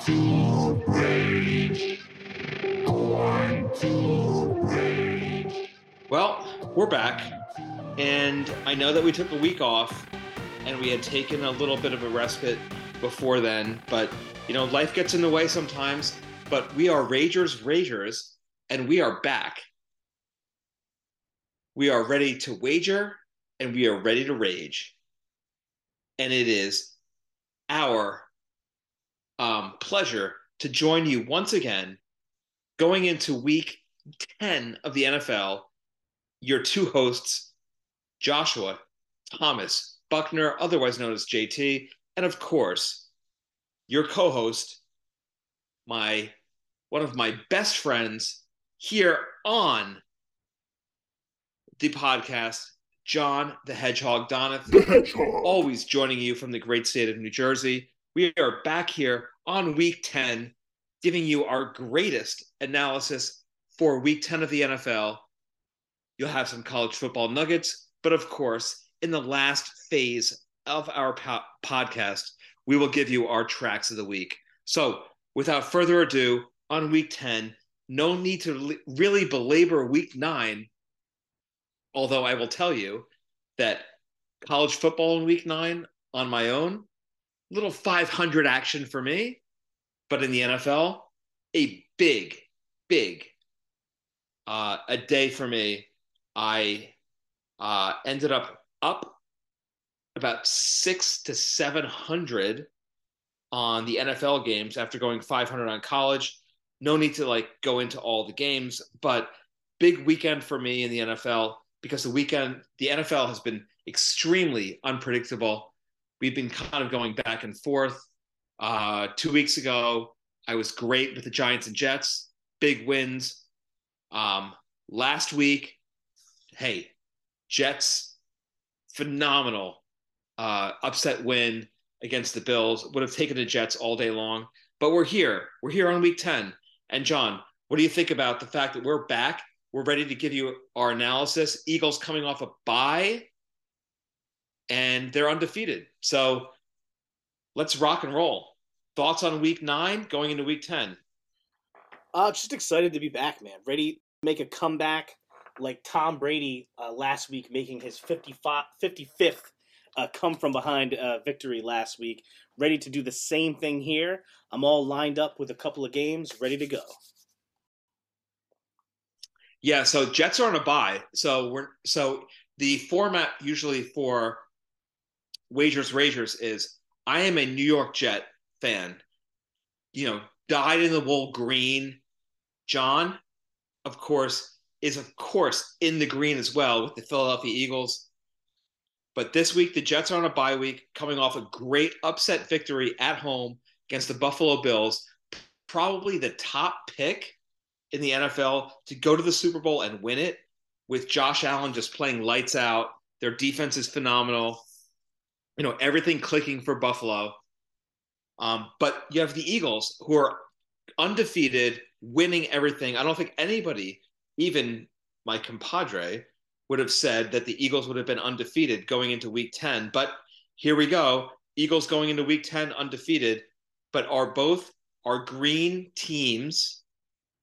To rage. To rage. Well, we're back, and I know that we took a week off, and we had taken a little bit of a respite before then, but you know, life gets in the way sometimes. But we are Ragers, Ragers, and we are back. We are ready to wager, and we are ready to rage. And it is our um, pleasure to join you once again going into week 10 of the NFL. Your two hosts, Joshua, Thomas, Buckner, otherwise known as JT, and of course, your co host, my one of my best friends here on the podcast, John the Hedgehog Donath The hedgehog. always joining you from the great state of New Jersey. We are back here on week 10, giving you our greatest analysis for week 10 of the NFL. You'll have some college football nuggets, but of course, in the last phase of our po- podcast, we will give you our tracks of the week. So, without further ado, on week 10, no need to really belabor week 9, although I will tell you that college football in week nine on my own. Little 500 action for me. But in the NFL, a big, big uh, a day for me. I uh, ended up up about six to 700 on the NFL games after going 500 on college. No need to like go into all the games, but big weekend for me in the NFL because the weekend, the NFL has been extremely unpredictable. We've been kind of going back and forth. Uh, two weeks ago, I was great with the Giants and Jets, big wins. Um, last week, hey, Jets, phenomenal uh, upset win against the Bills. Would have taken the Jets all day long, but we're here. We're here on week 10. And John, what do you think about the fact that we're back? We're ready to give you our analysis. Eagles coming off a bye and they're undefeated. So let's rock and roll. Thoughts on week nine going into week 10? Uh, just excited to be back, man. Ready to make a comeback like Tom Brady uh, last week, making his 55, 55th uh, come from behind uh, victory last week. Ready to do the same thing here. I'm all lined up with a couple of games, ready to go. Yeah, so Jets are on a bye. So we're so the format usually for wagers ragers is I am a New York Jet fan. You know, dyed in the wool green. John, of course, is of course in the green as well with the Philadelphia Eagles. But this week the Jets are on a bye week, coming off a great upset victory at home against the Buffalo Bills. Probably the top pick in the NFL to go to the Super Bowl and win it with Josh Allen just playing lights out. Their defense is phenomenal. You know, everything clicking for Buffalo. Um, but you have the Eagles who are undefeated, winning everything. I don't think anybody, even my compadre, would have said that the Eagles would have been undefeated going into week 10. But here we go. Eagles going into week 10 undefeated, but are both our green teams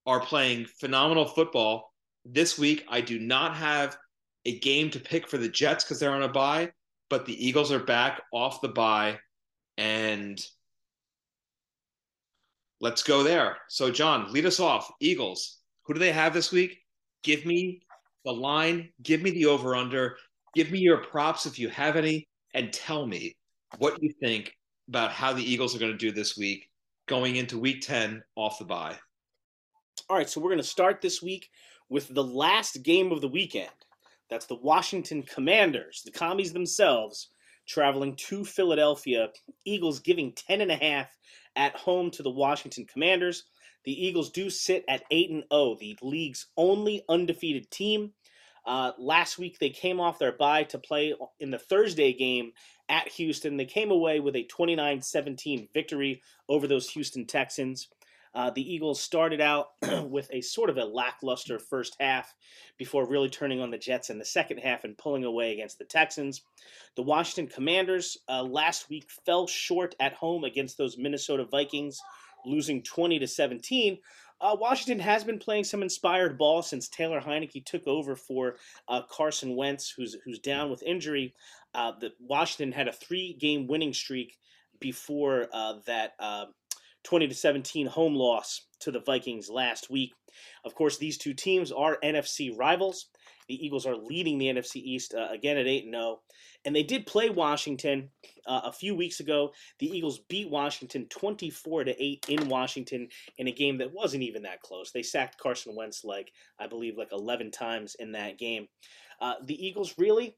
are playing phenomenal football. This week, I do not have a game to pick for the Jets because they're on a bye, but the Eagles are back off the bye. And let's go there. So, John, lead us off. Eagles, who do they have this week? Give me the line, give me the over under, give me your props if you have any, and tell me what you think about how the Eagles are going to do this week going into week 10 off the bye. All right, so we're going to start this week with the last game of the weekend. That's the Washington Commanders, the commies themselves, traveling to Philadelphia. Eagles giving 10 and a half at home to the Washington Commanders. The Eagles do sit at 8 and 0, the league's only undefeated team. Uh, last week they came off their bye to play in the Thursday game at Houston. They came away with a 29 17 victory over those Houston Texans. Uh, the Eagles started out with a sort of a lackluster first half before really turning on the Jets in the second half and pulling away against the Texans. The Washington Commanders uh, last week fell short at home against those Minnesota Vikings, losing 20 to 17. Uh, Washington has been playing some inspired ball since Taylor Heinicke took over for uh, Carson Wentz, who's who's down with injury. Uh, the Washington had a three-game winning streak before uh, that uh, 20 to 17 home loss to the Vikings last week. Of course, these two teams are NFC rivals. The Eagles are leading the NFC East uh, again at 8 0. And they did play Washington uh, a few weeks ago. The Eagles beat Washington 24 to 8 in Washington in a game that wasn't even that close. They sacked Carson Wentz like I believe like 11 times in that game. Uh, the Eagles really,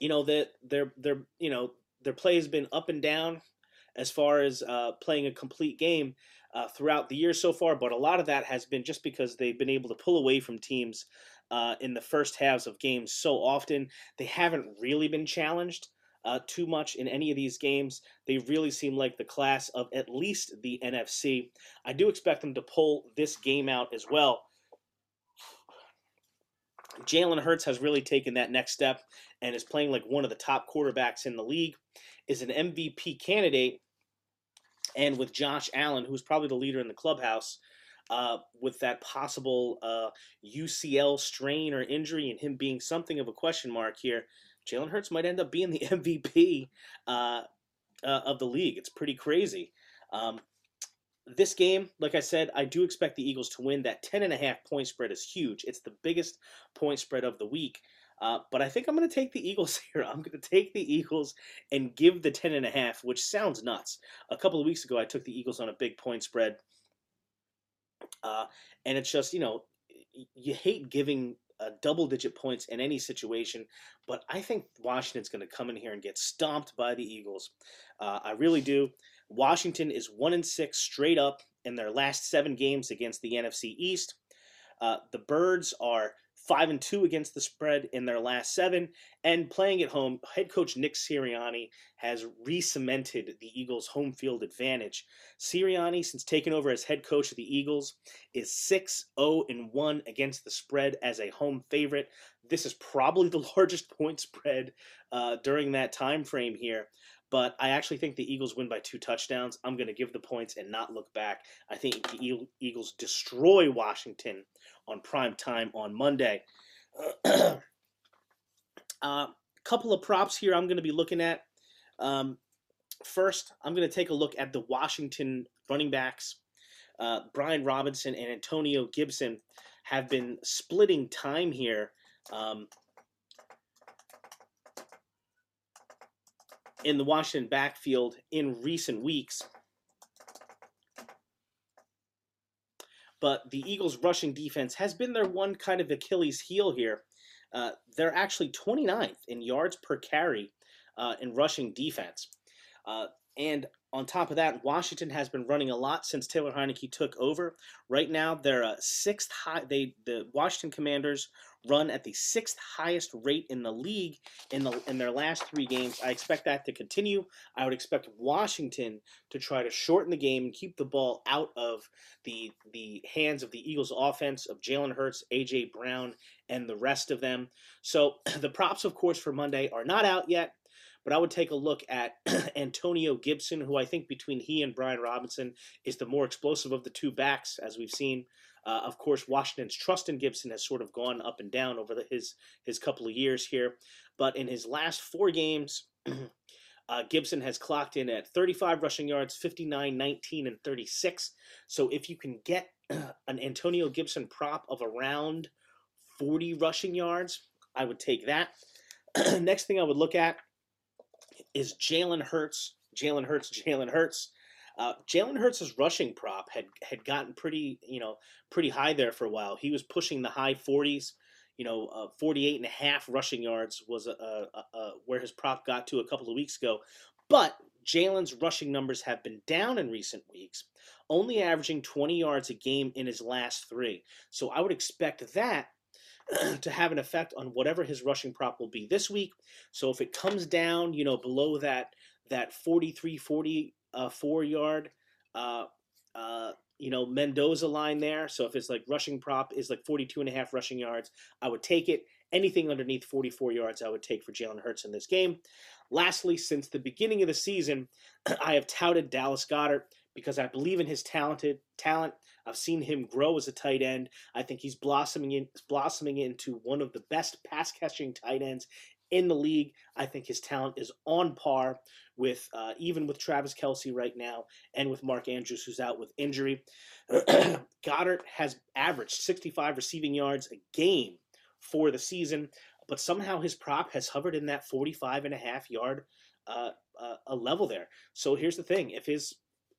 you know, that their their you know their play has been up and down as far as uh, playing a complete game uh, throughout the year so far, but a lot of that has been just because they've been able to pull away from teams uh, in the first halves of games so often. They haven't really been challenged uh, too much in any of these games. They really seem like the class of at least the NFC. I do expect them to pull this game out as well. Jalen Hurts has really taken that next step and is playing like one of the top quarterbacks in the league, is an MVP candidate, and with Josh Allen, who's probably the leader in the clubhouse, uh, with that possible uh, UCL strain or injury and him being something of a question mark here, Jalen Hurts might end up being the MVP uh, uh, of the league. It's pretty crazy. Um, this game, like I said, I do expect the Eagles to win. That 10.5 point spread is huge. It's the biggest point spread of the week. Uh, but I think I'm going to take the Eagles here. I'm going to take the Eagles and give the 10.5, which sounds nuts. A couple of weeks ago, I took the Eagles on a big point spread. Uh, and it's just, you know, you hate giving uh, double digit points in any situation, but I think Washington's going to come in here and get stomped by the Eagles. Uh, I really do. Washington is one and six straight up in their last seven games against the NFC East. Uh, the Birds are five and two against the spread in their last seven, and playing at home, head coach Nick Sirianni has re-cemented the Eagles' home field advantage. Sirianni, since taking over as head coach of the Eagles, is 6-0 and 1 against the spread as a home favorite. This is probably the largest point spread uh, during that time frame here but I actually think the Eagles win by two touchdowns. I'm going to give the points and not look back. I think the Eagles destroy Washington on prime time on Monday. A uh, couple of props here I'm going to be looking at. Um, first, I'm going to take a look at the Washington running backs. Uh, Brian Robinson and Antonio Gibson have been splitting time here. Um, in the Washington backfield in recent weeks. But the Eagles' rushing defense has been their one kind of Achilles heel here. Uh, they're actually 29th in yards per carry uh, in rushing defense. Uh, and on top of that, Washington has been running a lot since Taylor Heinicke took over. Right now, they're a sixth high. They the Washington Commanders run at the sixth highest rate in the league in the in their last three games. I expect that to continue. I would expect Washington to try to shorten the game and keep the ball out of the the hands of the Eagles offense of Jalen Hurts, AJ Brown, and the rest of them. So the props, of course, for Monday are not out yet. But I would take a look at Antonio Gibson, who I think between he and Brian Robinson is the more explosive of the two backs, as we've seen. Uh, of course, Washington's trust in Gibson has sort of gone up and down over the, his his couple of years here, but in his last four games. Uh, Gibson has clocked in at 35 rushing yards, 59, 19, and 36. So if you can get an Antonio Gibson prop of around 40 rushing yards, I would take that. Next thing I would look at is Jalen Hurts. Jalen Hurts, Jalen Hurts. Uh, Jalen Hurts' rushing prop had had gotten pretty, you know, pretty high there for a while. He was pushing the high 40s. You know, uh, 48 and a half rushing yards was where his prop got to a couple of weeks ago. But Jalen's rushing numbers have been down in recent weeks, only averaging 20 yards a game in his last three. So I would expect that to have an effect on whatever his rushing prop will be this week. So if it comes down, you know, below that that 43 44 uh, yard, uh, uh, you know, Mendoza line there. So if it's like rushing prop is like 42 and a half rushing yards, I would take it. Anything underneath 44 yards, I would take for Jalen Hurts in this game. Lastly, since the beginning of the season, I have touted Dallas Goedert because I believe in his talented talent. I've seen him grow as a tight end. I think he's blossoming in, blossoming into one of the best pass catching tight ends in the league. I think his talent is on par with uh, even with Travis Kelce right now and with Mark Andrews, who's out with injury. Goedert has averaged 65 receiving yards a game for the season, but somehow his prop has hovered in that 45 and a half yard uh, uh, a level there. So here's the thing: if his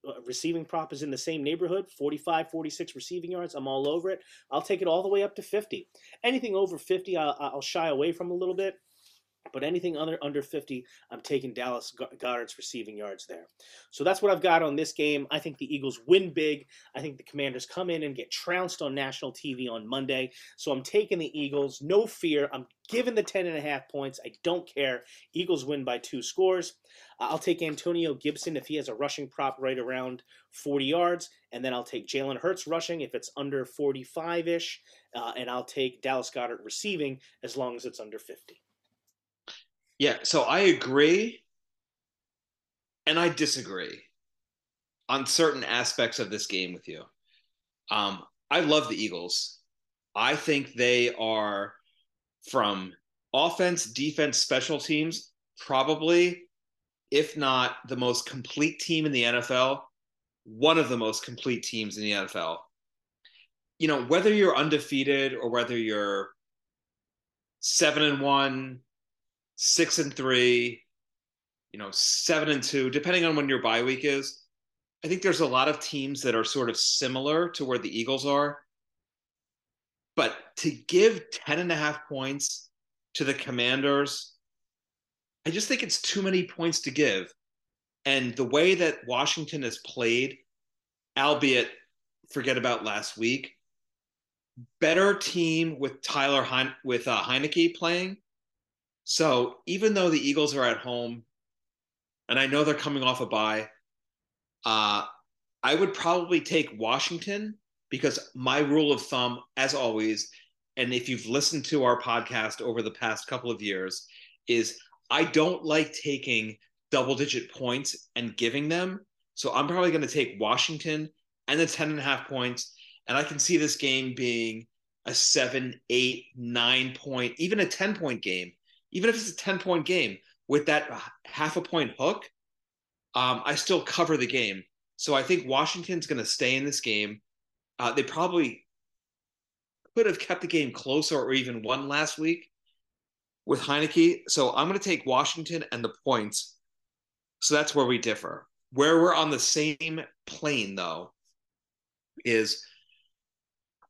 Uh, receiving prop is in the same neighborhood 45 46 receiving yards i'm all over it. I'll take it all the way up to 50 anything over 50 i'll, I'll shy away from a little bit but anything under under 50, I'm taking Dallas Goedert's receiving yards there. So that's what I've got on this game. I think the Eagles win big. I think the Commanders come in and get trounced on national TV on Monday. So I'm taking the Eagles. No fear. I'm giving the 10 and a half points. I don't care. Eagles win by two scores. I'll take Antonio Gibson if he has a rushing prop right around 40 yards. And then I'll take Jalen Hurts rushing if it's under 45 ish. Uh, and I'll take Dallas Goedert receiving as long as it's under 50. Yeah, so I agree and I disagree on certain aspects of this game with you. Um, I love the Eagles. I think they are from offense, defense, special teams, probably, if not the most complete team in the NFL, one of the most complete teams in the NFL. You know, whether you're undefeated or whether you're seven and one, six and three, you know, seven and two, depending on when your bye week is. I think there's a lot of teams that are sort of similar to where the Eagles are. But to give 10 and a half points to the Commanders, I just think it's too many points to give. And the way that Washington has played, albeit forget about last week, better team with Tyler Hein- with uh, Heinicke playing so even though the Eagles are at home, and I know they're coming off a bye, uh, I would probably take Washington because my rule of thumb, as always, and if you've listened to our podcast over the past couple of years, is I don't like taking double digit points and giving them. So I'm probably going to take Washington and the 10 and a half points. And I can see this game being a seven, eight, nine point, even a 10 point game even if it's a 10 point game with that half a point hook, um, I still cover the game. So I think Washington's going to stay in this game. Uh, they probably could have kept the game closer or even won last week with Heinicke. So I'm going to take Washington and the points. So that's where we differ. Where we're on the same plane, though, is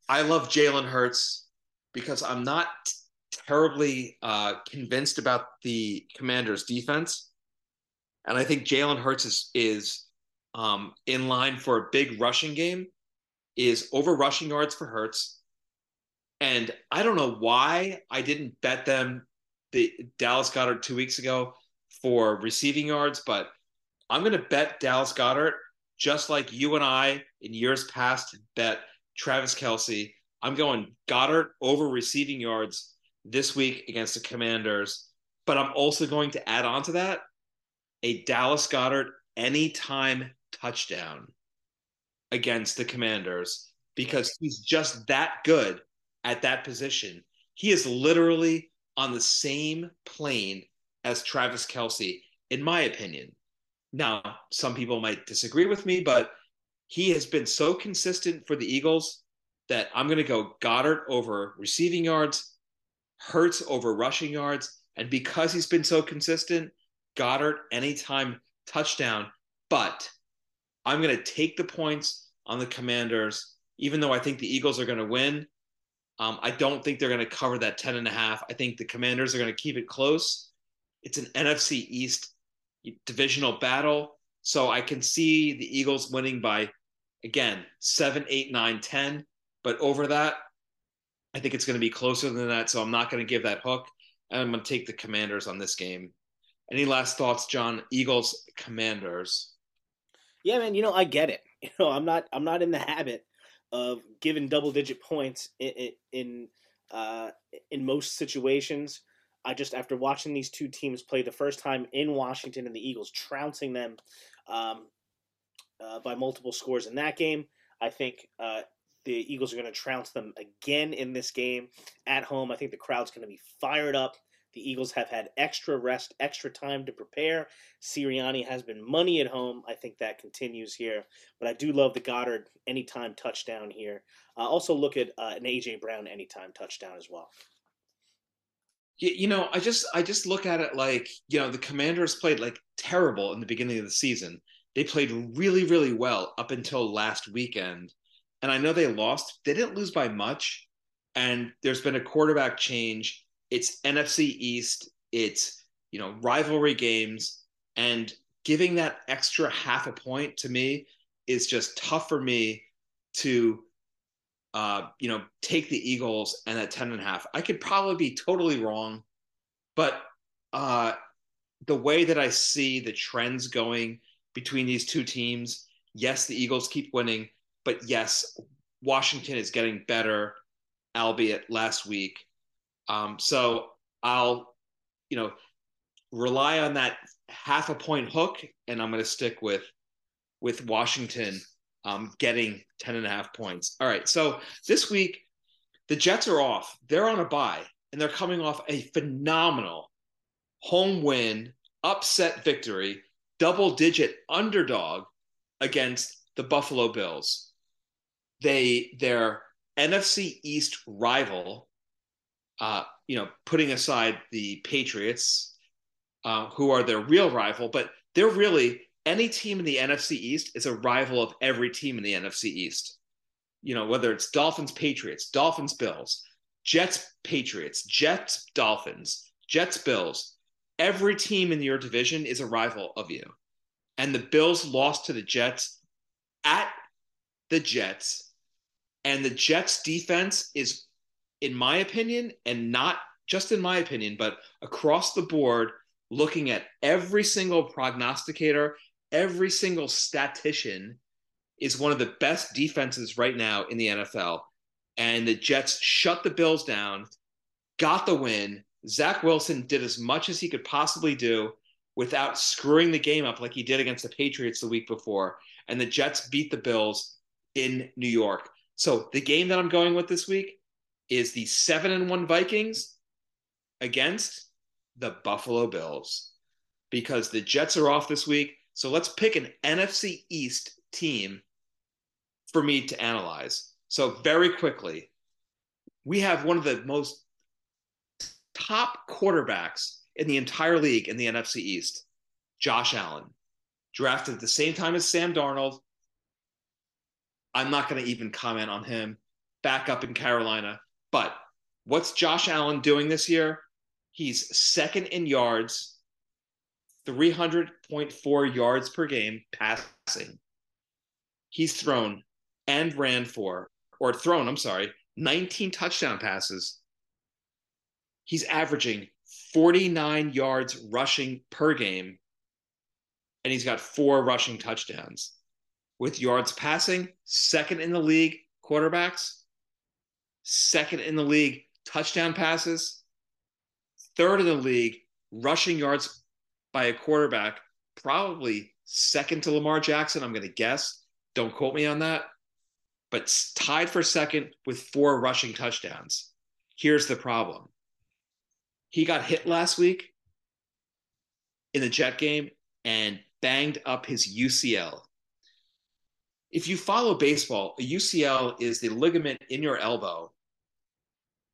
I love Jalen Hurts because I'm not terribly uh, convinced about the Commanders' defense, and I think Jalen Hurts is is um, in line for a big rushing game. Is over rushing yards for Hurts, and I don't know why I didn't bet them the Dallas Goedert two weeks ago for receiving yards, but I'm going to bet Dallas Goedert just like you and I in years past bet Travis Kelce. I'm going Goedert over receiving yards this week against the Commanders. But I'm also going to add on to that a Dallas Goedert anytime touchdown against the Commanders because he's just that good at that position. He is literally on the same plane as Travis Kelce, in my opinion. Now, some people might disagree with me, but he has been so consistent for the Eagles that I'm going to go Goedert over receiving yards Hurts over rushing yards. And because he's been so consistent, Goedert anytime touchdown. But I'm going to take the points on the Commanders, even though I think the Eagles are going to win. Um, I don't think they're going to cover that 10 and a half. I think the Commanders are going to keep it close. It's an NFC East divisional battle. So I can see the Eagles winning by, again, seven, eight, nine, 10. But over that, I think it's going to be closer than that, so I'm not going to give that hook. And I'm going to take the Commanders on this game. Any last thoughts, John? Eagles, Commanders. Yeah, man. You know, I get it. You know, I'm not. I'm not in the habit of giving double digit points in in uh, in most situations. I just after watching these two teams play the first time in Washington and the Eagles trouncing them um, uh, by multiple scores in that game, I think uh, the Eagles are going to trounce them again in this game at home. I think the crowd's going to be fired up. The Eagles have had extra rest, extra time to prepare. Sirianni has been money at home. I think that continues here. But I do love the Goedert anytime touchdown here. Uh, also, look at uh, an AJ Brown anytime touchdown as well. You know, I just I just look at it like you know the Commanders played like terrible in the beginning of the season. They played really really well up until last weekend, and I know they lost. They didn't lose by much, and there's been a quarterback change it's NFC East, it's you know rivalry games, and giving that extra half a point to me is just tough for me to uh, you know take the Eagles and that 10 and a half. I could probably be totally wrong, but uh, the way that I see the trends going between these two teams, yes, the Eagles keep winning, but yes, Washington is getting better, albeit last week. Um, so I'll, you know, rely on that half a point hook, and I'm going to stick with with Washington um, getting 10 and a half points. All right. So this week, the Jets are off. They're on a bye, and they're coming off a phenomenal home win, upset victory, double digit underdog against the Buffalo Bills. They their NFC East rival uh, you know, putting aside the Patriots, uh, who are their real rival, but they're really any team in the NFC East is a rival of every team in the NFC East. You know, whether it's Dolphins, Patriots, Dolphins, Bills, Jets, Patriots, Jets, Dolphins, Jets, Bills. Every team in your division is a rival of you. And the Bills lost to the Jets at the Jets. And the Jets defense is in my opinion, and not just in my opinion, but across the board, looking at every single prognosticator, every single statistician, is one of the best defenses right now in the NFL. And the Jets shut the Bills down, got the win. Zach Wilson did as much as he could possibly do without screwing the game up like he did against the Patriots the week before. And the Jets beat the Bills in New York. So the game that I'm going with this week, is the seven and one Vikings against the Buffalo Bills because the Jets are off this week. So let's pick an NFC East team for me to analyze. So, very quickly, we have one of the most top quarterbacks in the entire league in the NFC East, Josh Allen, drafted at the same time as Sam Darnold. I'm not going to even comment on him. Back up in Carolina. But what's Josh Allen doing this year? He's second in yards, 300.4 yards per game passing. He's thrown and ran for, or thrown, I'm sorry, 19 touchdown passes. He's averaging 49 yards rushing per game, and he's got four rushing touchdowns. With yards passing, second in the league quarterbacks, second in the league touchdown passes, third in the league rushing yards by a quarterback, probably second to Lamar Jackson, I'm going to guess. Don't quote me on that. But tied for second with four rushing touchdowns. Here's the problem he got hit last week in the Jet game and banged up his UCL. If you follow baseball, a UCL is the ligament in your elbow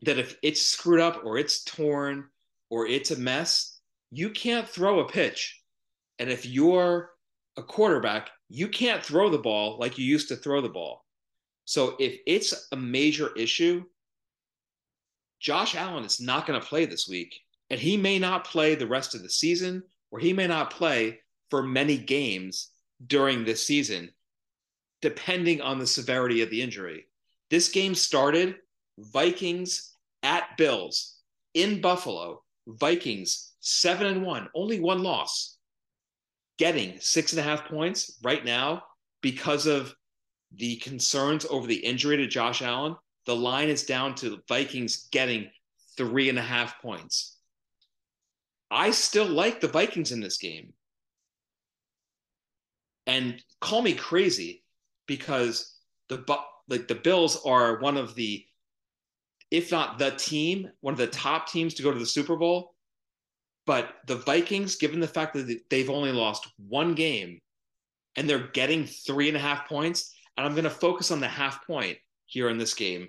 that if it's screwed up or it's torn or it's a mess, you can't throw a pitch. And if you're a quarterback, you can't throw the ball like you used to throw the ball. So if it's a major issue, Josh Allen is not going to play this week. And he may not play the rest of the season, or he may not play for many games during this season depending on the severity of the injury. This game started Vikings at Bills in Buffalo. Vikings 7 and 1, only one loss. getting six and a half points right now because of the concerns over the injury to Josh Allen. The line is down to Vikings getting three and a half points. I still like the Vikings in this game. And call me crazy because the like the Bills are one of the if not the team, one of the top teams to go to the Super Bowl. But the Vikings, given the fact that they've only lost one game and they're getting three and a half points, and I'm going to focus on the half point here in this game,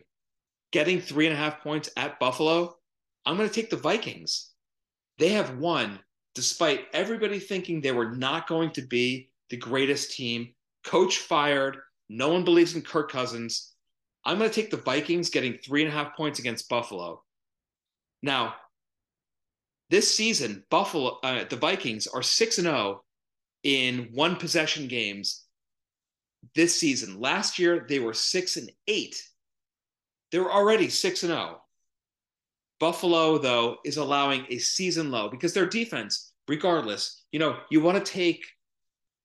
getting three and a half points at Buffalo, I'm going to take the Vikings. They have won despite everybody thinking they were not going to be the greatest team. Coach fired. No one believes in Kirk Cousins. I'm going to take the Vikings getting three and a half points against Buffalo. Now, this season, Buffalo, uh, the Vikings are six and zero oh in one possession games. This season, last year they were six and eight. They were already six and zero. Oh. Buffalo, though, is allowing a season low because their defense, regardless, you know, you want to take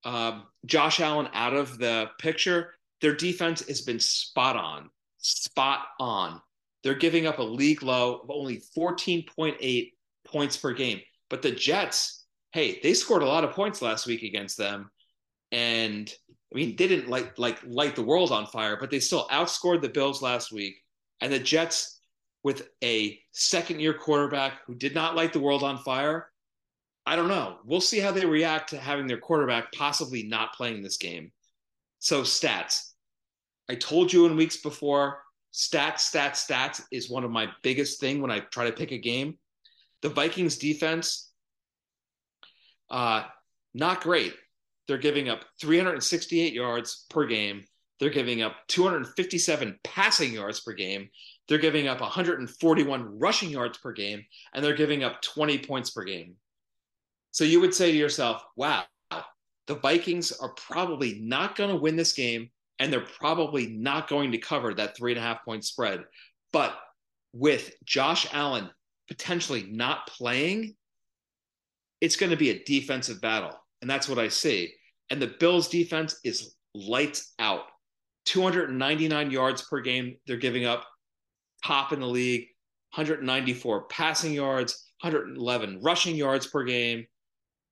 um, Josh Allen out of the picture. Their defense has been spot on, spot on. They're giving up a league low of only 14.8 points per game. But the Jets, hey, they scored a lot of points last week against them. And I mean, they didn't like like light the world on fire, but they still outscored the Bills last week. And the Jets, with a second year quarterback who did not light the world on fire, I don't know. We'll see how they react to having their quarterback possibly not playing this game. So, stats. I told you in weeks before, stats, stats, stats is one of my biggest thing when I try to pick a game. The Vikings defense, uh, not great. They're giving up 368 yards per game. They're giving up 257 passing yards per game. They're giving up 141 rushing yards per game, and they're giving up 20 points per game. So you would say to yourself, wow, the Vikings are probably not going to win this game, and they're probably not going to cover that three and a half point spread. But with Josh Allen potentially not playing, it's going to be a defensive battle. And that's what I see. And the Bills defense is lights out. 299 yards per game they're giving up, top in the league, 194 passing yards, 111 rushing yards per game,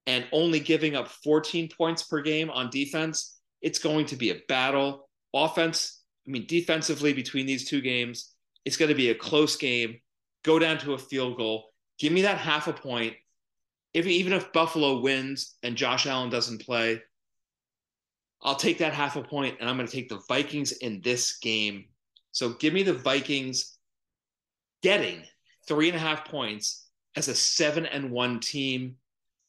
and only giving up 14 points per game on defense. It's going to be a battle. Offense, I mean, defensively between these two games, it's going to be a close game go down to a field goal. Give me that half a point. If even if Buffalo wins and Josh Allen doesn't play, I'll take that half a point and I'm going to take the Vikings in this game. So give me the Vikings getting three and a half points as a seven and one team.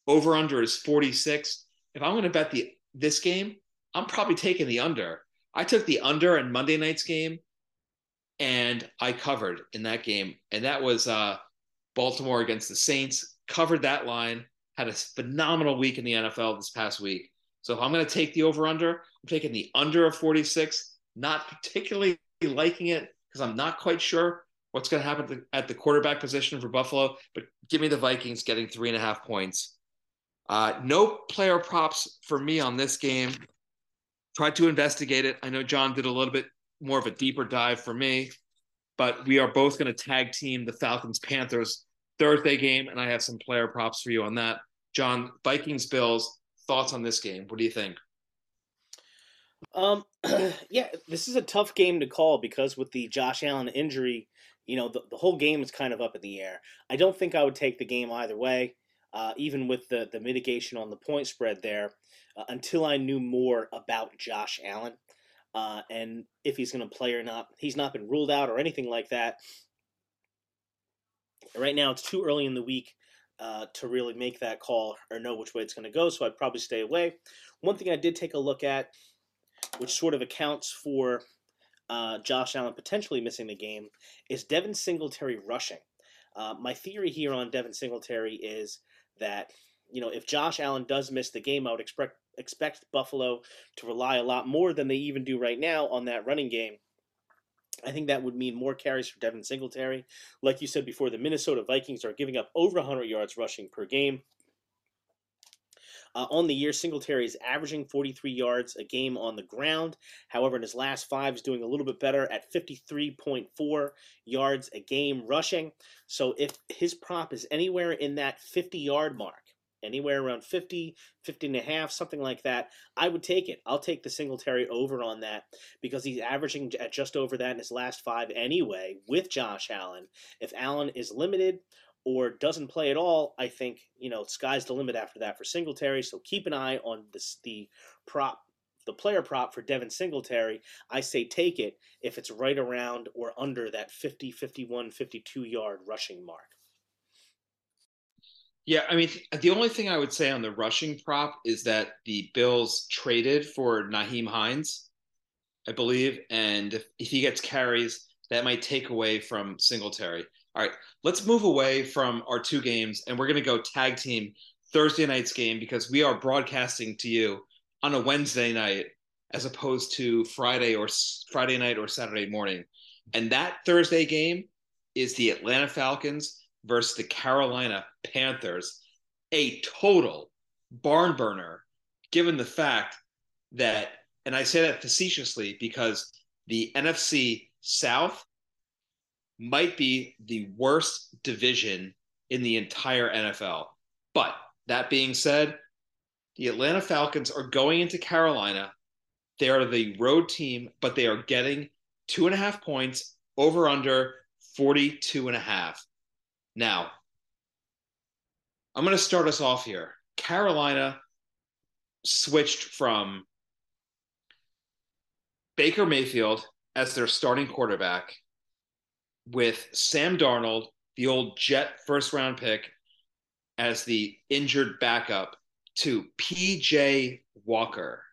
Over under is 46. If I'm going to bet the this game, I'm probably taking the under. I took the under in Monday night's game and I covered in that game, and that was uh, Baltimore against the Saints. Covered that line, had a phenomenal week in the NFL this past week. So if I'm going to take the over under, I'm taking the under of 46. Not particularly liking it because I'm not quite sure what's going to happen at the quarterback position for Buffalo. But give me the Vikings getting three and a half points. Uh, no player props for me on this game. Tried to investigate it. I know John did a little bit more of a deeper dive for me. But we are both going to tag team the Falcons Panthers Thursday game, and I have some player props for you on that. John, Vikings Bills, thoughts on this game? What do you think? Um, yeah, this is a tough game to call because with the Josh Allen injury, you know, the, the whole game is kind of up in the air. I don't think I would take the game either way, uh, even with the, the mitigation on the point spread there, uh, until I knew more about Josh Allen uh, and if he's going to play or not. He's not been ruled out or anything like that. Right now, it's too early in the week uh, to really make that call or know which way it's going to go, so I'd probably stay away. One thing I did take a look at, which sort of accounts for uh, Josh Allen potentially missing the game, is Devin Singletary rushing. Uh, my theory here on Devin Singletary is that you know if Josh Allen does miss the game, I would expect expect Buffalo to rely a lot more than they even do right now on that running game. I think that would mean more carries for Devin Singletary. Like you said before, the Minnesota Vikings are giving up over 100 yards rushing per game. Uh, on the year, Singletary is averaging 43 yards a game on the ground. However, in his last five, he's doing a little bit better at 53.4 yards a game rushing. So if his prop is anywhere in that 50 yard mark, anywhere around 50, 50 and a half, something like that, I would take it. I'll take the Singletary over on that because he's averaging at just over that in his last five anyway with Josh Allen. If Allen is limited or doesn't play at all, I think, you know, sky's the limit after that for Singletary. So keep an eye on this, the prop the player prop for Devin Singletary, I say take it if it's right around or under that 50, 51, 52 yard rushing mark. Yeah, I mean, the only thing I would say on the rushing prop is that the Bills traded for Nyheim Hines, I believe, and if, if he gets carries, that might take away from Singletary. All right, let's move away from our two games, and we're going to go tag team Thursday night's game because we are broadcasting to you on a Wednesday night as opposed to Friday or Friday night or Saturday morning. And that Thursday game is the Atlanta Falcons versus the Carolina Panthers, a total barn burner, given the fact that, and I say that facetiously because the NFC South might be the worst division in the entire NFL. But that being said, the Atlanta Falcons are going into Carolina. They are the road team, but they are getting two and a half points over under 42 and a half. Now, I'm going to start us off here. Carolina switched from Baker Mayfield as their starting quarterback with Sam Darnold, the old Jet first round pick, as the injured backup to PJ Walker.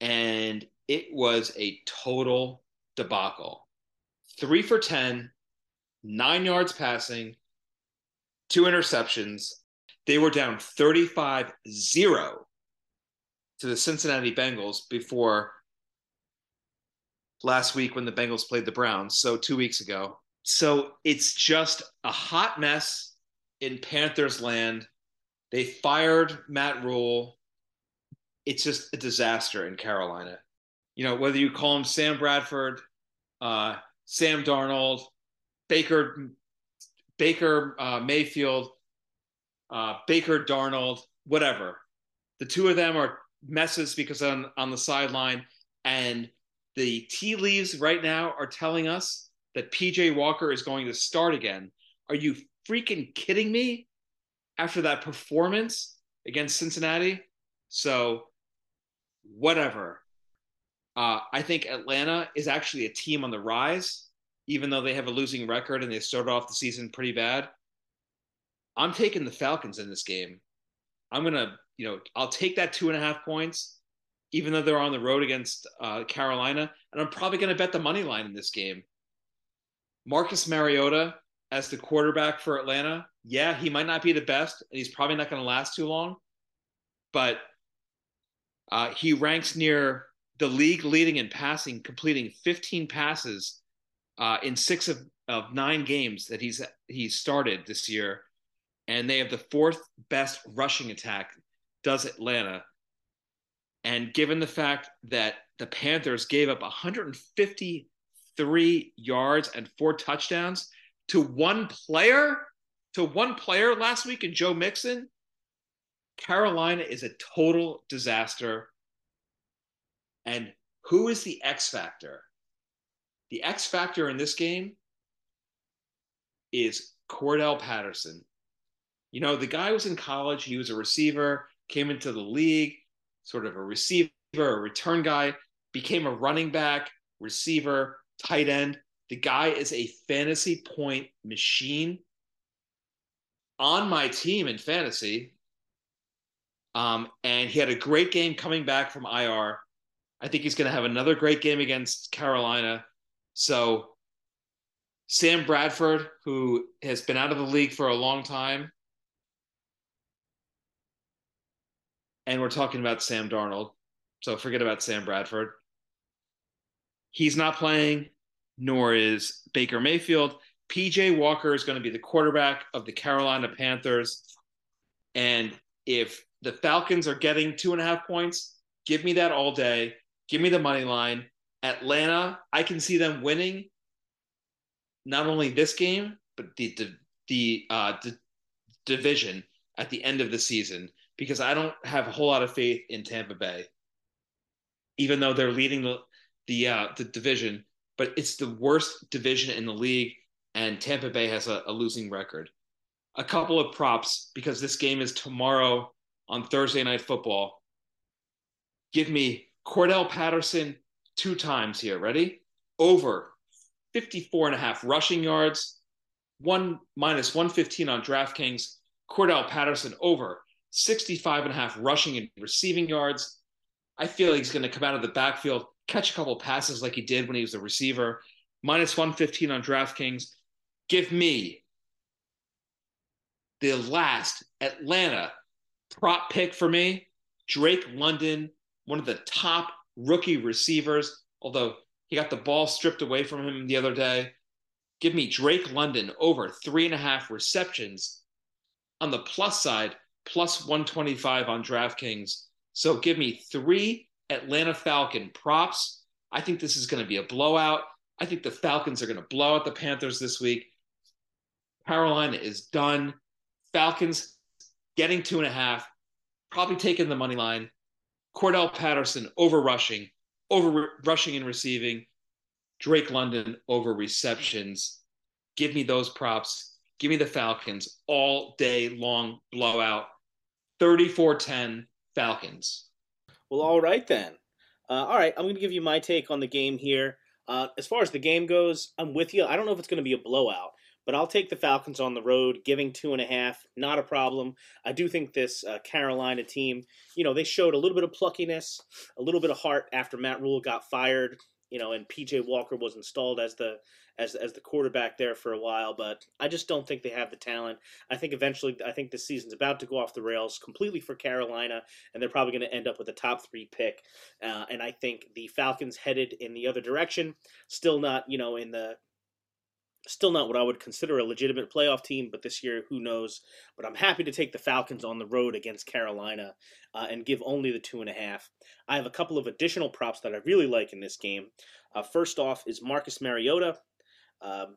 And it was a total debacle. Three for 10, nine yards passing, two interceptions. They were down 35 0 to the Cincinnati Bengals before last week when the Bengals played the Browns. So, two weeks ago. So, it's just a hot mess in Panthers land. They fired Matt Rhule. It's just a disaster in Carolina. You know, whether you call him Sam Bradford, uh, Sam Darnold, Baker Baker uh, Mayfield, uh, Baker Darnold, whatever. The two of them are messes because on on the sideline, and the tea leaves right now are telling us that PJ Walker is going to start again. Are you freaking kidding me? After that performance against Cincinnati, so whatever. Uh, I think Atlanta is actually a team on the rise even though they have a losing record and they started off the season pretty bad. I'm taking the Falcons in this game. I'm gonna, you know, I'll take that two and a half points, even though they're on the road against uh, Carolina, and I'm probably gonna bet the money line in this game. Marcus Mariota as the quarterback for Atlanta, yeah, he might not be the best, and he's probably not going to last too long, but uh, he ranks near the league leading in passing, completing 15 passes uh, in six of, of nine games that he's he's started this year, and they have the fourth best rushing attack. Does Atlanta? And given the fact that the Panthers gave up 153 yards and four touchdowns to one player, to one player last week in Joe Mixon, Carolina is a total disaster. And who is the X factor? The X factor in this game is Cordell Patterson. You know, the guy was in college, he was a receiver, came into the league, sort of a receiver, a return guy, became a running back, receiver, tight end. The guy is a fantasy point machine on my team in fantasy. Um, and he had a great game coming back from IR. I think he's going to have another great game against Carolina. So Sam Bradford, who has been out of the league for a long time, and we're talking about Sam Darnold. So forget about Sam Bradford. He's not playing, nor is Baker Mayfield. PJ Walker is going to be the quarterback of the Carolina Panthers. And if the Falcons are getting two and a half points. Give me that all day. Give me the money line. Atlanta, I can see them winning not only this game, but the the, the, uh, the division at the end of the season because I don't have a whole lot of faith in Tampa Bay, even though they're leading the the uh, the division. But it's the worst division in the league, and Tampa Bay has a, a losing record. A couple of props because this game is tomorrow on Thursday Night Football. Give me Cordell Patterson two times here. Ready? Over 54 and a half rushing yards, one minus 115 on DraftKings. Cordell Patterson over 65 and a half rushing and receiving yards. I feel like he's going to come out of the backfield, catch a couple passes like he did when he was a receiver. Minus 115 on DraftKings. Give me the last Atlanta prop pick for me, Drake London, one of the top rookie receivers, although he got the ball stripped away from him the other day. Give me Drake London over three and a half receptions on the plus side, plus 125 on DraftKings. So give me three Atlanta Falcon props. I think this is going to be a blowout. I think the Falcons are going to blow out the Panthers this week. Carolina is done. Falcons getting two and a half, probably taking the money line. Cordarrelle Patterson over rushing, over rushing and receiving. Drake London over receptions. Give me those props. Give me the Falcons all day long blowout. 34 10 Falcons. Well, all right then. Uh, all right, I'm going to give you my take on the game here. Uh, as far as the game goes, I'm with you. I don't know if it's going to be a blowout. But I'll take the Falcons on the road, giving two and a half, not a problem. I do think this uh, Carolina team, you know, they showed a little bit of pluckiness, a little bit of heart after Matt Rhule got fired, you know, and PJ Walker was installed as the as as the quarterback there for a while. But I just don't think they have the talent. I think eventually, I think the season's about to go off the rails completely for Carolina, and they're probably going to end up with a top three pick. Uh, and I think the Falcons headed in the other direction, still not, you know, in the Still not what I would consider a legitimate playoff team, but this year, who knows? But I'm happy to take the Falcons on the road against Carolina uh, and give only the two and a half. I have a couple of additional props that I really like in this game. Uh, first off is Marcus Mariota. Um,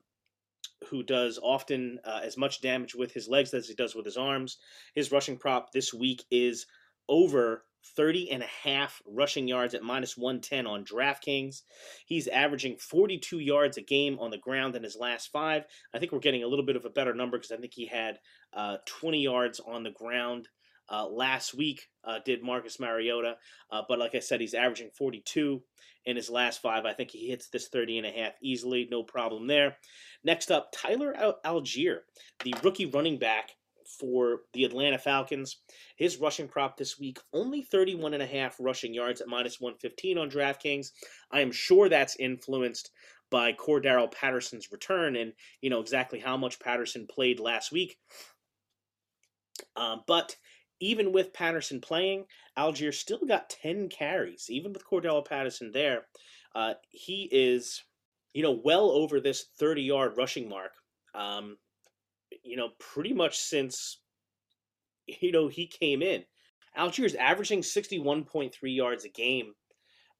who does often uh, as much damage with his legs as he does with his arms. His rushing prop this week is over 30 and a half rushing yards at minus 110 on DraftKings. He's averaging 42 yards a game on the ground in his last five. I think we're getting a little bit of a better number because I think he had uh, 20 yards on the ground uh, last week, uh, did Marcus Mariota. Uh, but like I said, he's averaging 42 in his last five. I think he hits this 30 and a half easily, no problem there. Next up, Tyler Allgeier, the rookie running back for the Atlanta Falcons. His rushing prop this week, only 31 and a half rushing yards at minus 115 on DraftKings. I am sure that's influenced by Cordarrelle Patterson's return and, you know, exactly how much Patterson played last week. Um, but even with Patterson playing, Allgeier still got 10 carries, even with Cordarrelle Patterson there. Uh, he is, you know, well over this 30 yard rushing mark. Um, you know, pretty much since you know he came in. Allgeier's averaging 61.3 yards a game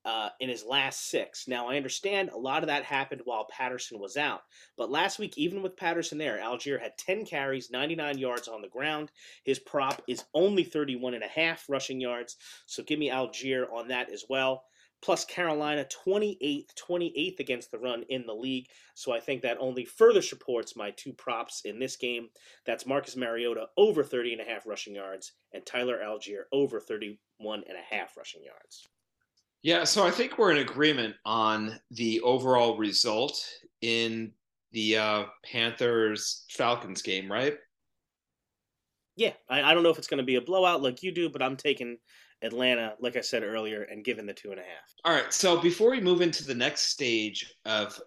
uh, in his last six. Now, I understand a lot of that happened while Patterson was out, but last week, even with Patterson there, Allgeier had 10 carries, 99 yards on the ground. His prop is only 31 and a half rushing yards, so give me Allgeier on that as well plus Carolina 28th, 28th against the run in the league. So I think that only further supports my two props in this game. That's Marcus Mariota over 30 and a half rushing yards and Tyler Allgeier over 31 and a half rushing yards. Yeah, so I think we're in agreement on the overall result in the uh, Panthers Falcons game, right? Yeah, I, I don't know if it's going to be a blowout like you do, but I'm taking Atlanta, like I said earlier, and given the two and a half. All right. So before we move into the next stage of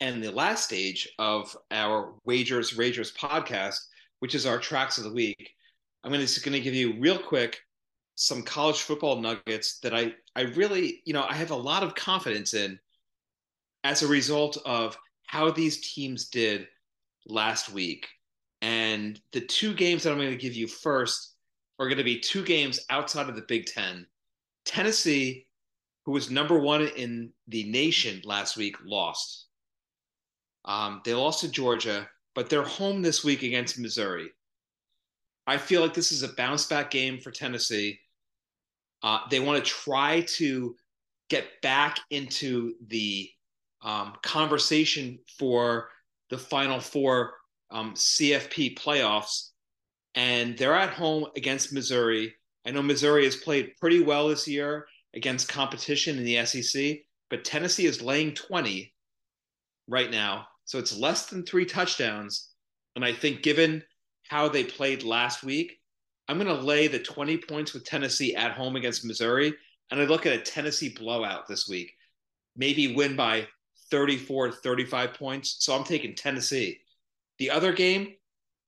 and the last stage of our Wagers Ragers podcast, which is our tracks of the week, I'm going to, going to give you real quick some college football nuggets that I, I really, you know, I have a lot of confidence in as a result of how these teams did last week. And the two games that I'm going to give you first are going to be two games outside of the Big Ten. Tennessee, who was number one in the nation last week, lost. Um, they lost to Georgia, but they're home this week against Missouri. I feel like this is a bounce back game for Tennessee. Uh, they want to try to get back into the um, conversation for the Final Four um, CFP playoffs, and they're at home against Missouri. I know Missouri has played pretty well this year against competition in the SEC, but Tennessee is laying 20 right now. So it's less than three touchdowns. And I think given how they played last week, I'm going to lay the 20 points with Tennessee at home against Missouri. And I look at a Tennessee blowout this week, maybe win by 34 35 points. So I'm taking Tennessee. The other game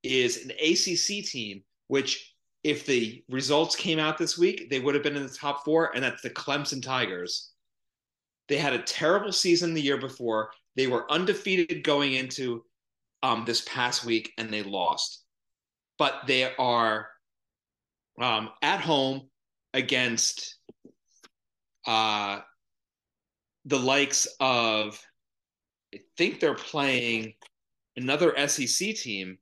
is an ACC team, which if the results came out this week, they would have been in the top four, and that's the Clemson Tigers. They had a terrible season the year before. They were undefeated going into um, this past week, and they lost. But they are um, at home against uh, the likes of, I think they're playing another SEC team,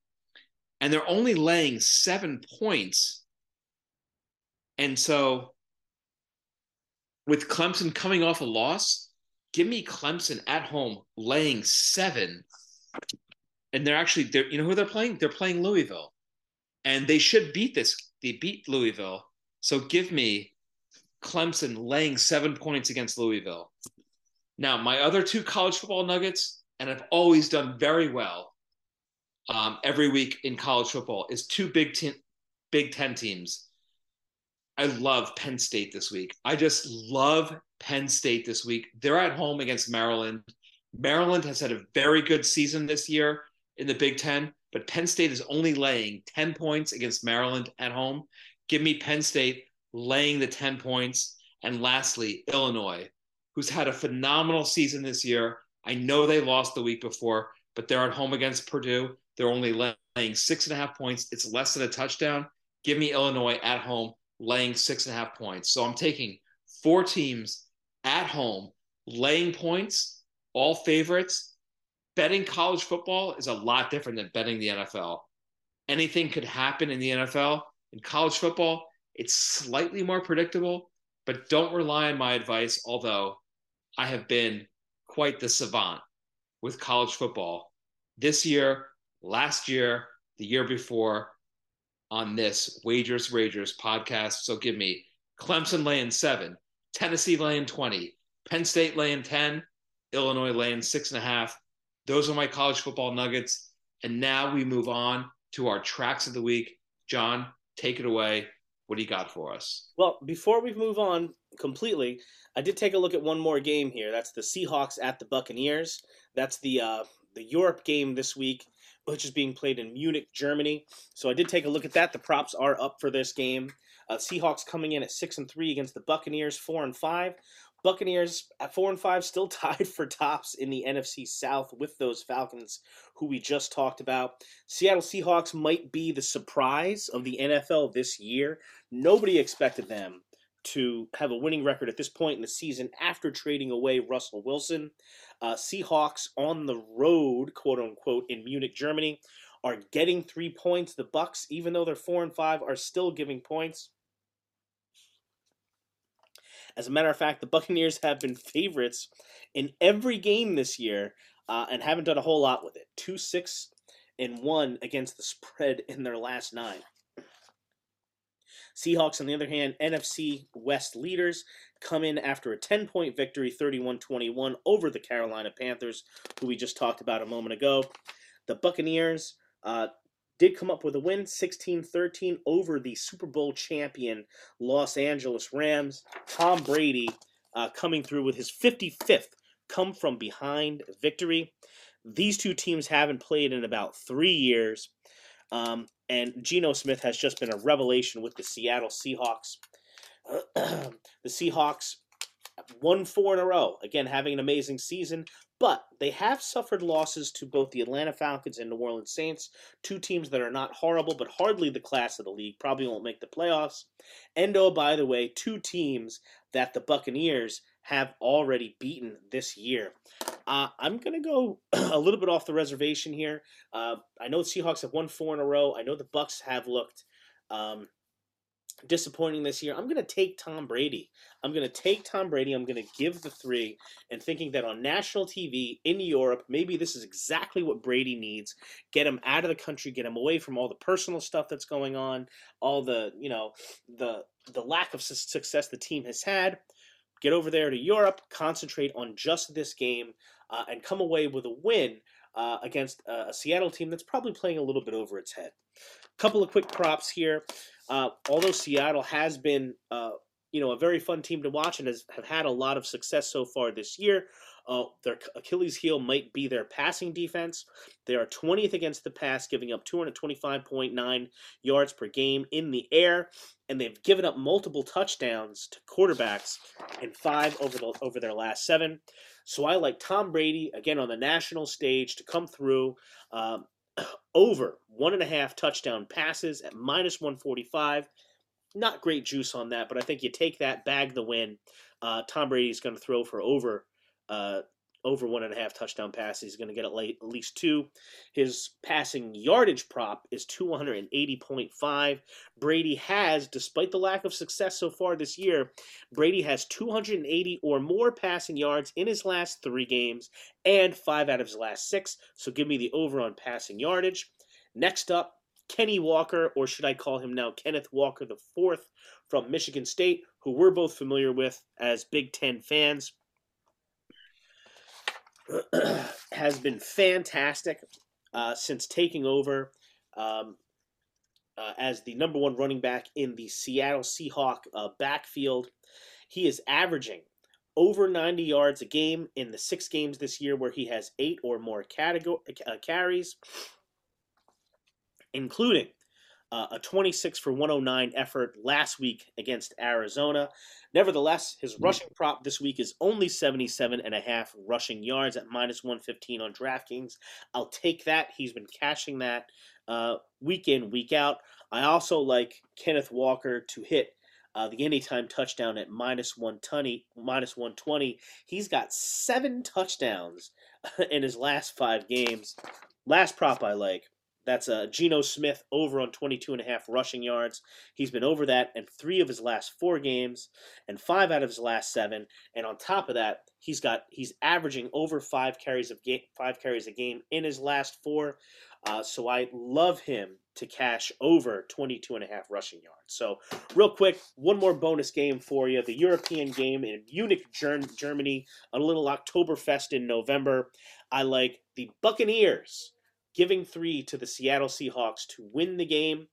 and they're only laying seven points. And so, with Clemson coming off a loss, give me Clemson at home laying seven. And they're actually, they're, you know who they're playing? They're playing Louisville. And they should beat this. They beat Louisville. So give me Clemson laying seven points against Louisville. Now, my other two college football nuggets, and I've always done very well um, every week in college football, is two Big Ten, Big Ten teams. I love Penn State this week. I just love Penn State this week. They're at home against Maryland. Maryland has had a very good season this year in the Big Ten, but Penn State is only laying 10 points against Maryland at home. Give me Penn State laying the 10 points. And lastly, Illinois, who's had a phenomenal season this year. I know they lost the week before, but they're at home against Purdue. They're only laying six and a half points. It's less than a touchdown. Give me Illinois at home laying six and a half points. So I'm taking four teams at home laying points, all favorites. Betting college football is a lot different than betting the NFL. Anything could happen in the NFL. In college football, it's slightly more predictable, but don't rely on my advice, although I have been quite the savant with college football this year, last year, the year before on this Wagers Ragers podcast. So give me Clemson laying seven, Tennessee laying 20, Penn State laying 10, Illinois laying six and a half. Those are my college football nuggets. And now we move on to our tracks of the week. John, take it away. What do you got for us? Well, before we move on completely, I did take a look at one more game here. That's the Seahawks at the Buccaneers. That's the uh, the Europe game this week, which is being played in Munich, Germany. So I did take a look at that. The props are up for this game. Uh, Seahawks coming in at six and three against the Buccaneers, four and five. Buccaneers at four and five, still tied for tops in the NFC South with those Falcons, who we just talked about. Seattle Seahawks might be the surprise of the NFL this year. Nobody expected them to have a winning record at this point in the season after trading away Russell Wilson. Uh, Seahawks on the road, quote unquote, in Munich, Germany, are getting three points. The Bucs, even though they're four and five, are still giving points. As a matter of fact, the Buccaneers have been favorites in every game this year uh, and haven't done a whole lot with it. Two six and one against the spread in their last nine. Seahawks, on the other hand, NFC West leaders, come in after a 10 point victory, 31 21, over the Carolina Panthers, who we just talked about a moment ago. The Buccaneers uh, did come up with a win, 16 13, over the Super Bowl champion Los Angeles Rams. Tom Brady uh, coming through with his 55th come from behind victory. These two teams haven't played in about three years. Um, and Geno Smith has just been a revelation with the Seattle Seahawks. the Seahawks won four in a row. Again, having an amazing season, but they have suffered losses to both the Atlanta Falcons and New Orleans Saints, two teams that are not horrible, but hardly the class of the league. Probably won't make the playoffs. And oh, by the way, two teams that the Buccaneers have already beaten this year. Uh, I'm going to go a little bit off the reservation here. Uh, I know the Seahawks have won four in a row. I know the Bucs have looked um, disappointing this year. I'm going to take Tom Brady. I'm going to take Tom Brady. I'm going to give the three, and thinking that on national TV in Europe, maybe this is exactly what Brady needs. Get him out of the country. Get him away from all the personal stuff that's going on, all the you know the the lack of success the team has had. Get over there to Europe. Concentrate on just this game, uh, and come away with a win. Uh, against uh, a Seattle team that's probably playing a little bit over its head. A Couple of quick props here. Uh, although Seattle has been, uh, you know, a very fun team to watch and has have had a lot of success so far this year, uh, their Achilles heel might be their passing defense. They are 20th against the pass, giving up 225.9 yards per game in the air, and they've given up multiple touchdowns to quarterbacks in five over the over their last seven. So I like Tom Brady again on the national stage to come through. Um, over one and a half touchdown passes at minus 145. Not great juice on that, but I think you take that, bag the win. Uh, Tom Brady's going to throw for over uh, over one and a half touchdown passes. He's going to get at least two. His passing yardage prop is 280.5. Brady has, despite the lack of success so far this year, Brady has 280 or more passing yards in his last three games and five out of his last six. So give me the over on passing yardage. Next up, Kenny Walker, or should I call him now Kenneth Walker the fourth from Michigan State, who we're both familiar with as Big Ten fans. has been fantastic uh, since taking over um, uh, as the number one running back in the Seattle Seahawk uh, backfield. He is averaging over 90 yards a game in the six games this year where he has eight or more category, uh, carries, including uh, a 26 for 109 effort last week against Arizona. Nevertheless, his mm-hmm. rushing prop this week is only 77 and a half rushing yards at minus 115 on DraftKings. I'll take that. He's been cashing that uh, week in, week out. I also like Kenneth Walker to hit uh, the anytime touchdown at minus 120, minus 120. He's got seven touchdowns in his last five games. Last prop I like that's uh, Geno Smith over on 22 and a half rushing yards. He's been over that in three of his last four games and five out of his last seven. And on top of that, he's got he's averaging over five carries of game, five carries a game in his last four. Uh, so I love him to cash over 22 and a half rushing yards. So real quick, one more bonus game for you. The European game in Munich, Germany, a little Oktoberfest in November. I like the Buccaneers giving three to the Seattle Seahawks to win the game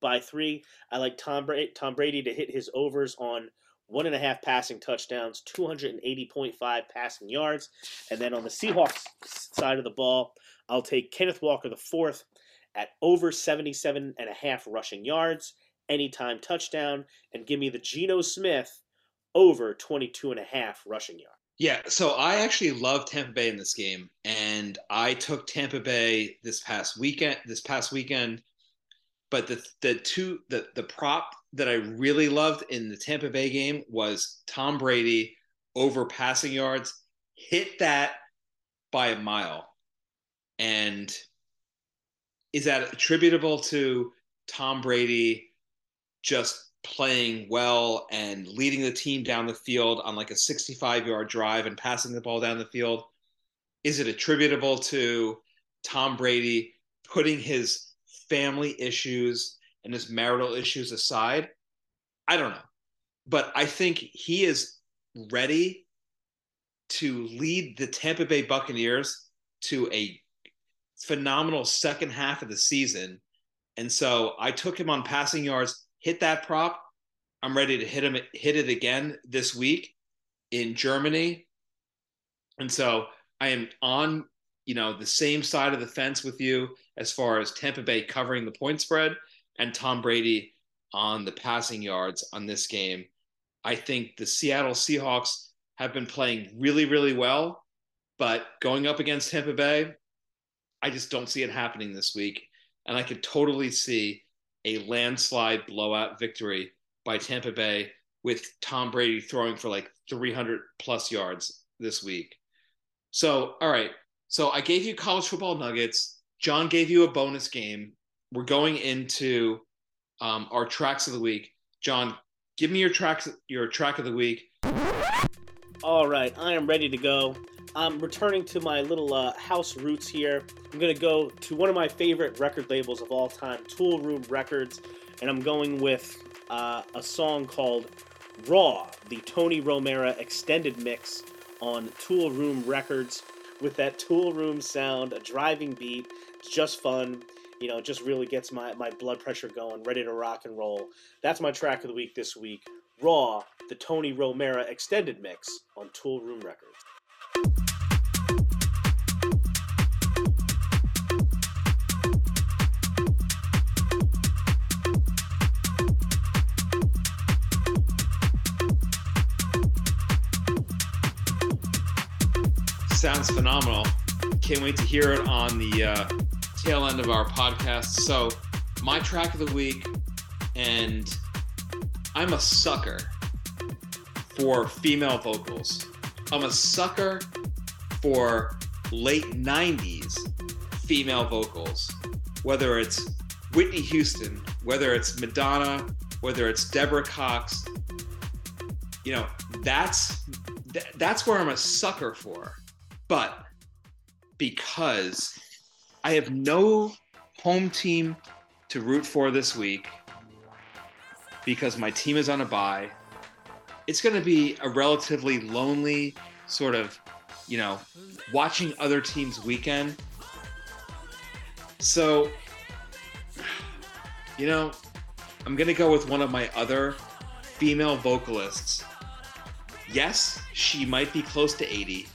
by three. I like Tom Brady, Tom Brady to hit his overs on one and a half passing touchdowns, 280.5 passing yards. And then on the Seahawks side of the ball, I'll take Kenneth Walker the fourth at over 77 and a half rushing yards, anytime touchdown, and give me the Geno Smith over 22 and a half rushing yards. Yeah, so I actually love Tampa Bay in this game, and I took Tampa Bay this past weekend. This past weekend, but the the two the the prop that I really loved in the Tampa Bay game was Tom Brady over passing yards. Hit that by a mile, and is that attributable to Tom Brady just playing well and leading the team down the field on like a 65 yard drive and passing the ball down the field? Is it attributable to Tom Brady putting his family issues and his marital issues aside? I don't know. But I think he is ready to lead the Tampa Bay Buccaneers to a phenomenal second half of the season. And so I took him on passing yards hit that prop. I'm ready to hit him hit it again this week in Germany. And so I am on, you know, the same side of the fence with you as far as Tampa Bay covering the point spread and Tom Brady on the passing yards on this game. I think the Seattle Seahawks have been playing really, really well, but going up against Tampa Bay, I just don't see it happening this week. And I could totally see a landslide blowout victory by Tampa Bay with Tom Brady throwing for like 300 plus yards this week. So, all right. So I gave you college football nuggets. John gave you a bonus game. We're going into um, our tracks of the week. John, give me your tracks, your track of the week. All right, I am ready to go. I'm returning to my little uh, house roots here. I'm going to go to one of my favorite record labels of all time, Toolroom Records, and I'm going with uh, a song called Raw, the Tony Romera extended mix on Toolroom Records with that Toolroom sound, a driving beat. It's just fun. You know, it just really gets my, my blood pressure going, ready to rock and roll. That's my track of the week this week. Raw, the Tony Romera extended mix on Toolroom Records. Sounds phenomenal. Can't wait to hear it on the uh, tail end of our podcast. So, my track of the week, and I'm a sucker for female vocals. I'm a sucker for late 90s female vocals, whether it's Whitney Houston, whether it's Madonna, whether it's Deborah Cox. You know, that's that's where I'm a sucker for. But because I have no home team to root for this week, because my team is on a bye, it's going to be a relatively lonely sort of, you know, watching other teams' weekend. So, you know, I'm going to go with one of my other female vocalists. Yes, she might be close to 80,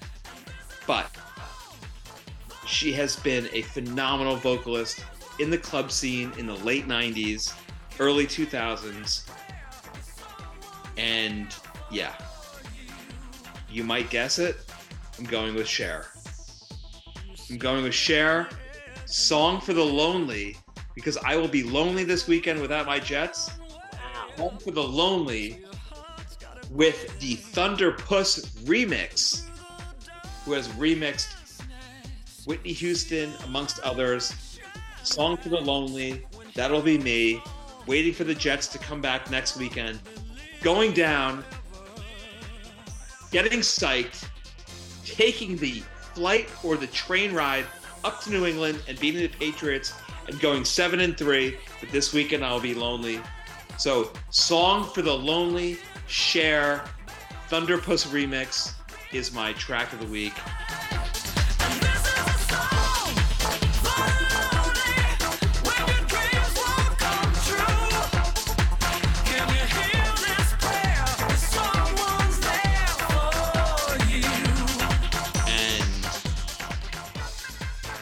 but she has been a phenomenal vocalist in the club scene in the late 90s, early 2000s. And yeah, you might guess it. I'm going with Cher. I'm going with Cher. Song for the Lonely, because I will be lonely this weekend without my Jets. Song for the Lonely with the Thunderpuss remix, who has remixed Whitney Houston, amongst others. Song for the Lonely, that'll be me. Waiting for the Jets to come back next weekend. Going down, getting psyched, taking the flight or the train ride up to New England and beating the Patriots and going seven and three. But this weekend I'll be lonely. So, Song for the Lonely, Cher, Thunderpuss remix is my track of the week.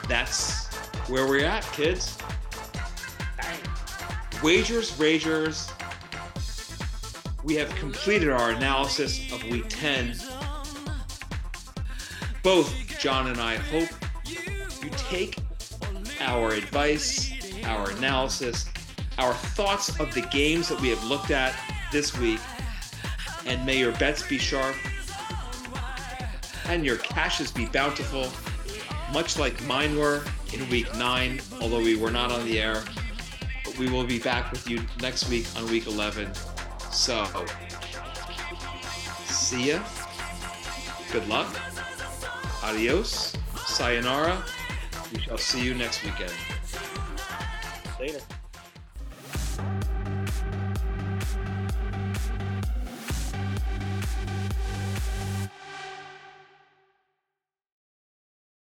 That's where we're at, kids. Wagers, Ragers. We have completed our analysis of week 10. Both John and I hope you take our advice, our analysis, our thoughts of the games that we have looked at this week, and may your bets be sharp and your cashes be bountiful, much like mine were in week nine, although we were not on the air. But we will be back with you next week on week 11. So, see ya. Good luck. Adios. Sayonara. We shall see you next weekend. Later.